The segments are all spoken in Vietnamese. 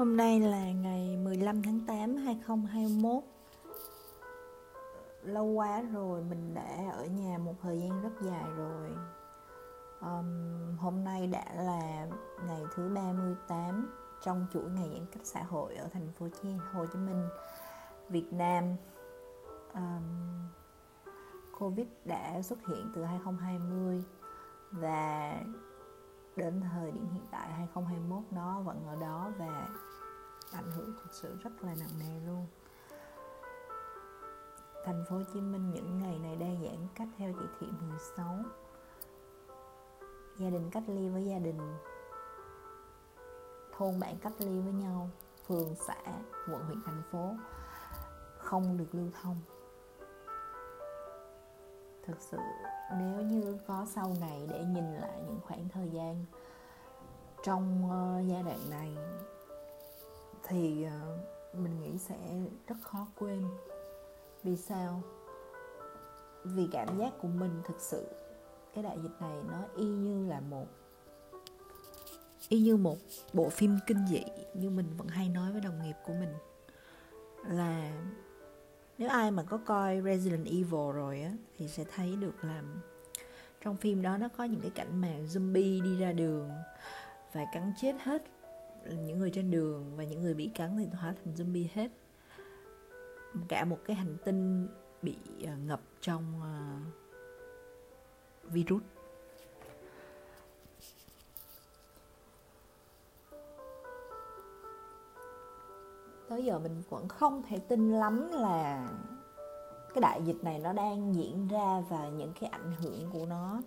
Hôm nay là ngày 15 tháng 8 2021 Lâu quá rồi mình đã ở nhà một thời gian rất dài rồi. Um, Hôm nay đã là ngày thứ 38 trong chuỗi ngày giãn cách xã hội ở thành phố Hồ Chí Minh Việt Nam. Um, Covid đã xuất hiện từ 2020 và đến thời điểm hiện tại 2021 nó vẫn ở đó và ảnh hưởng thực sự rất là nặng nề luôn. Thành phố Hồ Chí Minh những ngày này đang giãn cách theo chỉ thị 16 gia đình cách ly với gia đình. Thôn bạn cách ly với nhau. Phường xã quận huyện thành phố không được lưu thông. Thực sự nếu như có sau này để nhìn lại những khoảng thời gian trong uh, giai đoạn này thì ờ, mình nghĩ sẽ rất khó quên. Vì sao? Vì cảm giác của mình thực sự, cái đại dịch này nó y như là một, y như một bộ phim kinh dị như mình vẫn hay nói với đồng nghiệp của mình. Là nếu ai mà có coi Resident Evil rồi á, thì sẽ thấy được là trong phim đó nó có những cái cảnh mà zombie đi ra đường và cắn chết hết những người trên đường và những người bị cắn thì hóa thành zombie hết. Cả một cái hành tinh bị à, ngập trong à, virus. Tới giờ mình vẫn không thể tin lắm là cái đại dịch này nó đang diễn ra và những cái ảnh hưởng của nó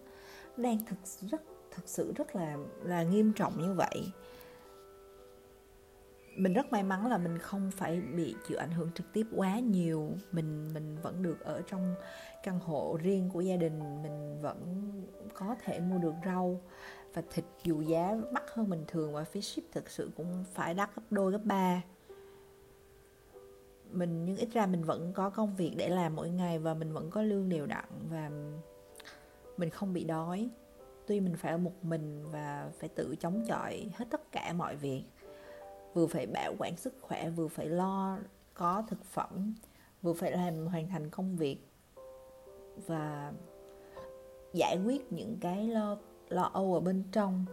đang thực rất, thực sự rất là là nghiêm trọng như vậy mình rất may mắn là mình không phải bị chịu ảnh hưởng trực tiếp quá nhiều. Mình mình vẫn được ở trong căn hộ riêng của gia đình, mình vẫn có thể mua được rau và thịt dù giá mắc hơn bình thường và phí ship thực sự cũng phải đắt gấp đôi, gấp ba. Mình, nhưng ít ra mình vẫn có công việc để làm mỗi ngày và mình vẫn có lương đều đặn và mình không bị đói. Tuy mình phải ở một mình và phải tự chống chọi hết tất cả mọi việc vừa phải bảo quản sức khỏe, vừa phải lo có thực phẩm, vừa phải làm, hoàn thành công việc và giải quyết những cái lo lo âu ở bên trong.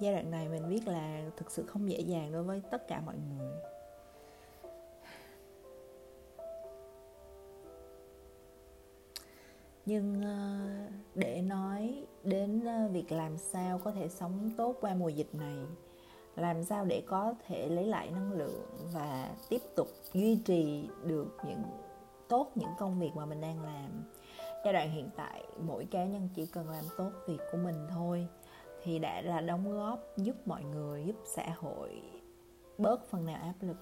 Giai đoạn này mình biết là thực sự không dễ dàng đối với tất cả mọi người. Nhưng ờ, để nói đến ờ, việc làm sao có thể sống tốt qua mùa dịch này, làm sao để có thể lấy lại năng lượng và tiếp tục duy trì được những, tốt những công việc mà mình đang làm. Giai đoạn hiện tại, mỗi cá nhân chỉ cần làm tốt việc của mình thôi thì đã là đóng góp giúp mọi người, giúp xã hội bớt phần nào áp lực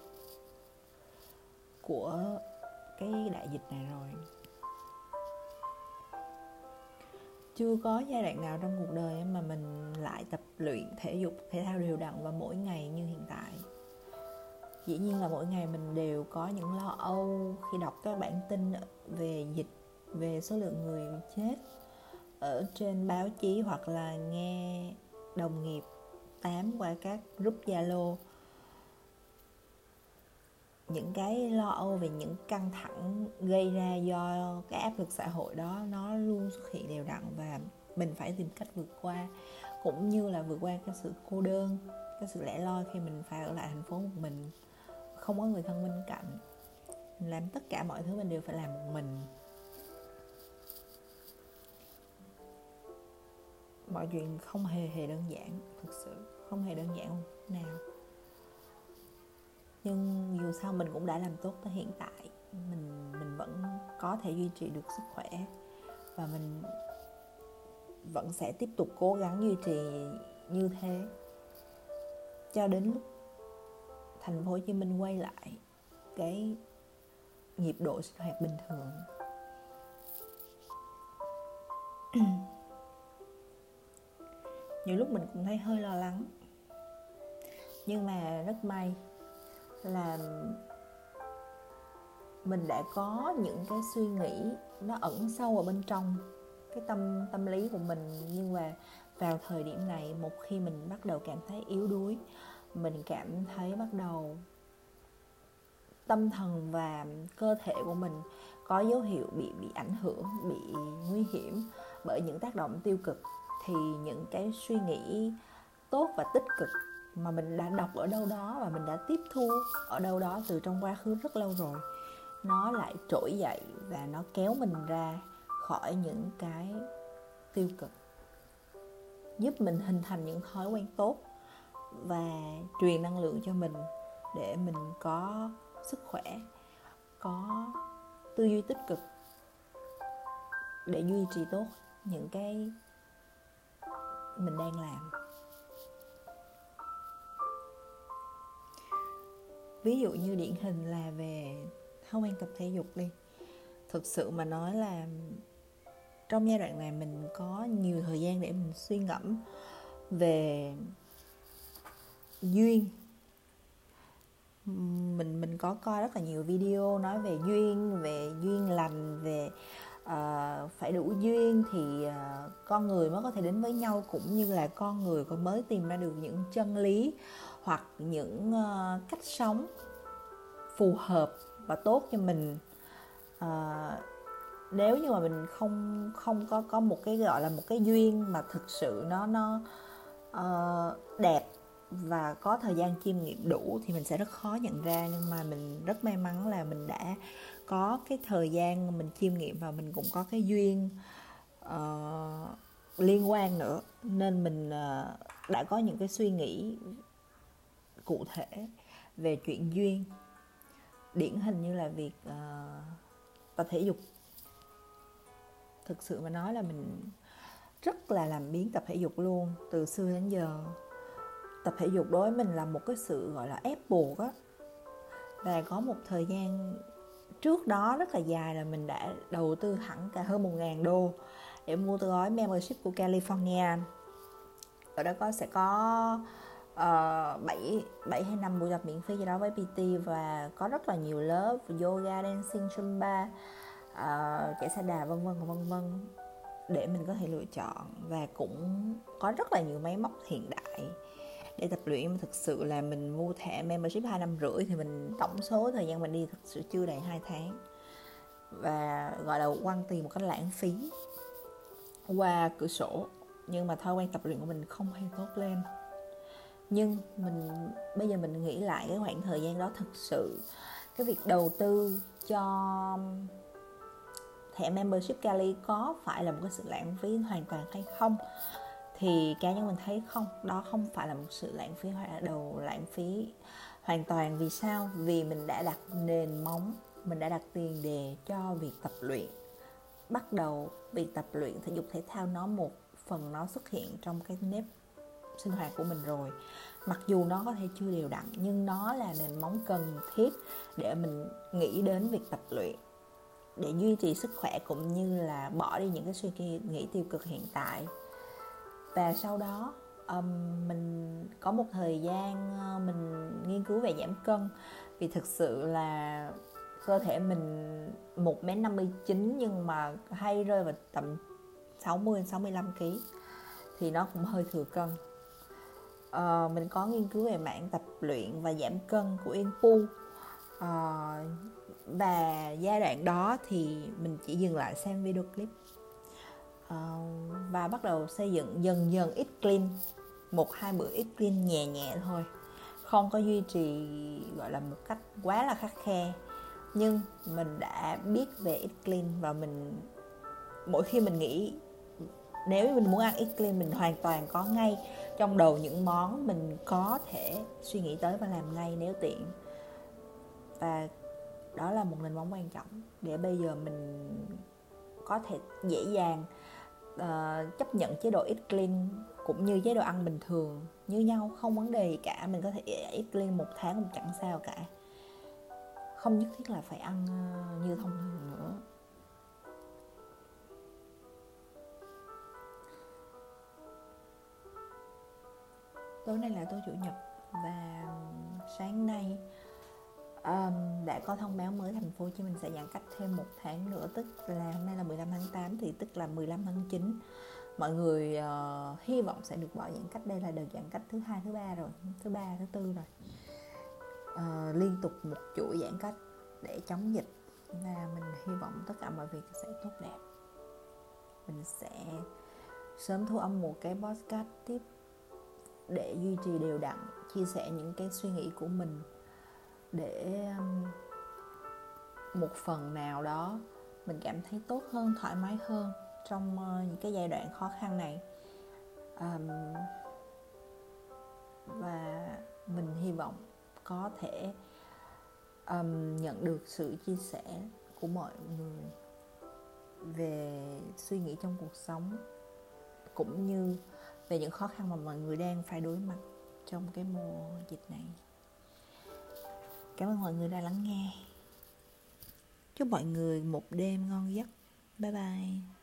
của cái đại dịch này rồi. Chưa có giai đoạn nào trong cuộc đời mà mình lại tập luyện thể dục, thể thao đều đặn và mỗi ngày như hiện tại. Dĩ nhiên là mỗi ngày mình đều có những lo âu khi đọc các bản tin về dịch, về số lượng người chết ở trên báo chí hoặc là nghe đồng nghiệp tám qua các group zalo những cái lo âu về những căng thẳng gây ra do cái áp lực xã hội đó nó luôn xuất hiện đều đặn và mình phải tìm cách vượt qua, cũng như là vượt qua cái sự cô đơn, cái sự lẻ loi khi mình phải ở lại thành phố một mình, không có người thân bên cạnh. Mình làm tất cả mọi thứ mình đều phải làm một mình. Mọi chuyện không hề hề đơn giản, thực sự không hề đơn giản nào nhưng dù sao mình cũng đã làm tốt tới hiện tại. Mình mình vẫn có thể duy trì được sức khỏe. Và mình vẫn sẽ tiếp tục cố gắng duy trì như thế. Cho đến lúc thành phố Hồ Chí Minh quay lại cái nhịp độ sinh hoạt bình thường. Nhiều lúc mình cũng thấy hơi lo lắng. Nhưng mà rất may là mình đã có những cái suy nghĩ nó ẩn sâu ở bên trong cái tâm tâm lý của mình. Nhưng mà vào thời điểm này, một khi mình bắt đầu cảm thấy yếu đuối, mình cảm thấy bắt đầu tâm thần và cơ thể của mình có dấu hiệu bị bị ảnh hưởng, bị nguy hiểm bởi những tác động tiêu cực, thì những cái suy nghĩ tốt và tích cực mà mình đã đọc ở đâu đó và mình đã tiếp thu ở đâu đó từ trong quá khứ rất lâu rồi, nó lại trỗi dậy và nó kéo mình ra khỏi những cái tiêu cực, giúp mình hình thành những thói quen tốt và truyền năng lượng cho mình để mình có sức khỏe, có tư duy tích cực để duy trì tốt những cái mình đang làm. Ví dụ như điển hình là về không ăn tập thể dục đi. Thực sự mà nói là trong giai đoạn này mình có nhiều thời gian để mình suy ngẫm về duyên. Mình mình có coi rất là nhiều video nói về duyên về duyên lành về uh, phải đủ duyên thì uh, con người mới có thể đến với nhau cũng như là con người có mới tìm ra được những chân lý hoặc những uh, cách sống phù hợp và tốt cho mình. Uh, nếu như mà mình không không có có một cái gọi là một cái duyên mà thực sự nó nó uh, đẹp và có thời gian chiêm nghiệm đủ thì mình sẽ rất khó nhận ra. Nhưng mà mình rất may mắn là mình đã có cái thời gian mình chiêm nghiệm và mình cũng có cái duyên uh, liên quan nữa. Nên mình uh, đã có những cái suy nghĩ cụ thể về chuyện duyên. Điển hình như là việc uh, tập thể dục. Thực sự mà nói là mình rất là làm biến tập thể dục luôn từ xưa đến giờ. Tập thể dục đối với mình là một cái sự gọi là ép buộc á. Và có một thời gian trước đó rất là dài là mình đã đầu tư hẳn cả hơn một ngàn đô để mua gói membership của California. Ở đó có sẽ có uh, 7, 7 hay 5 buổi tập miễn phí cho đó với PT và có rất là nhiều lớp yoga, dancing, zumba, uh, chạy xe đạp vân vân vân vân để mình có thể lựa chọn và cũng có rất là nhiều máy móc hiện đại để tập luyện. Mà thực sự là mình mua thẻ membership hai năm rưỡi thì mình tổng số thời gian mình đi thực sự chưa đầy 2 tháng và gọi là quăng tiền một cách lãng phí qua cửa sổ. Nhưng mà thói quen tập luyện của mình không hề tốt lên nhưng mình, bây giờ mình nghĩ lại cái khoảng thời gian đó thực sự, cái việc đầu tư cho thẻ membership Cali có phải là một cái sự lãng phí hoàn toàn hay không? Thì cá nhân mình thấy không, đó không phải là một sự lãng phí hoặc đầu lãng phí hoàn toàn. Vì sao? Vì mình đã đặt nền móng, mình đã đặt tiền đề cho việc tập luyện. Bắt đầu việc tập luyện thể dục thể thao nó một phần nó xuất hiện trong cái nếp sinh hoạt của mình rồi. Mặc dù nó có thể chưa đều đặn nhưng nó là nền móng cần thiết để mình nghĩ đến việc tập luyện để duy trì sức khỏe cũng như là bỏ đi những cái suy nghĩ tiêu cực hiện tại. Và sau đó um, mình có một thời gian ờ, mình nghiên cứu về giảm cân. Vì thực sự là cơ thể mình một mét năm mươi chín nhưng mà hay rơi vào tầm 60 65 kg thì nó cũng hơi thừa cân. Uh, mình có nghiên cứu về mạng tập luyện và giảm cân của Yên Pu. Uh, và giai đoạn đó thì mình chỉ dừng lại xem video clip. Uh, và bắt đầu xây dựng dần dần ít clean một hai bữa ít clean nhẹ nhẹ thôi. Không có duy trì gọi là một cách quá là khắc khe. Nhưng mình đã biết về ít clean và mình mỗi khi mình nghĩ nếu mình muốn ăn ít clean mình hoàn toàn có ngay trong đầu những món mình có thể suy nghĩ tới và làm ngay nếu tiện. Và đó là một nền móng quan trọng để bây giờ mình có thể dễ dàng uh, chấp nhận chế độ ít clean cũng như chế độ ăn bình thường như nhau. Không vấn đề gì cả mình có thể ít clean một tháng cũng chẳng sao cả. Không nhất thiết là phải ăn ờ, như thông thường nữa. Tối nay là tối chủ nhật và sáng nay um, đã có thông báo mới thành phố Hồ Chí Minh sẽ giãn cách thêm một tháng nữa tức là hôm nay là 15 tháng 8 thì tức là 15 tháng 9 mọi người uh, hy vọng sẽ được bỏ giãn cách. Đây là đợt giãn cách thứ hai thứ ba rồi thứ ba thứ tư rồi. Uh, liên tục một chuỗi giãn cách để chống dịch. Và mình hy vọng tất cả mọi việc sẽ tốt đẹp. Mình sẽ sớm thu âm một cái podcast tiếp để duy trì đều đặn chia sẻ những cái suy nghĩ của mình để um, một phần nào đó mình cảm thấy tốt hơn thoải mái hơn trong ờ, những cái giai đoạn khó khăn này. Um, và mình hy vọng có thể um, nhận được sự chia sẻ của mọi người về suy nghĩ trong cuộc sống cũng như về những khó khăn mà mọi người đang phải đối mặt trong cái mùa dịch này. Cảm ơn mọi người đã lắng nghe. Chúc mọi người một đêm ngon giấc. Bye bye.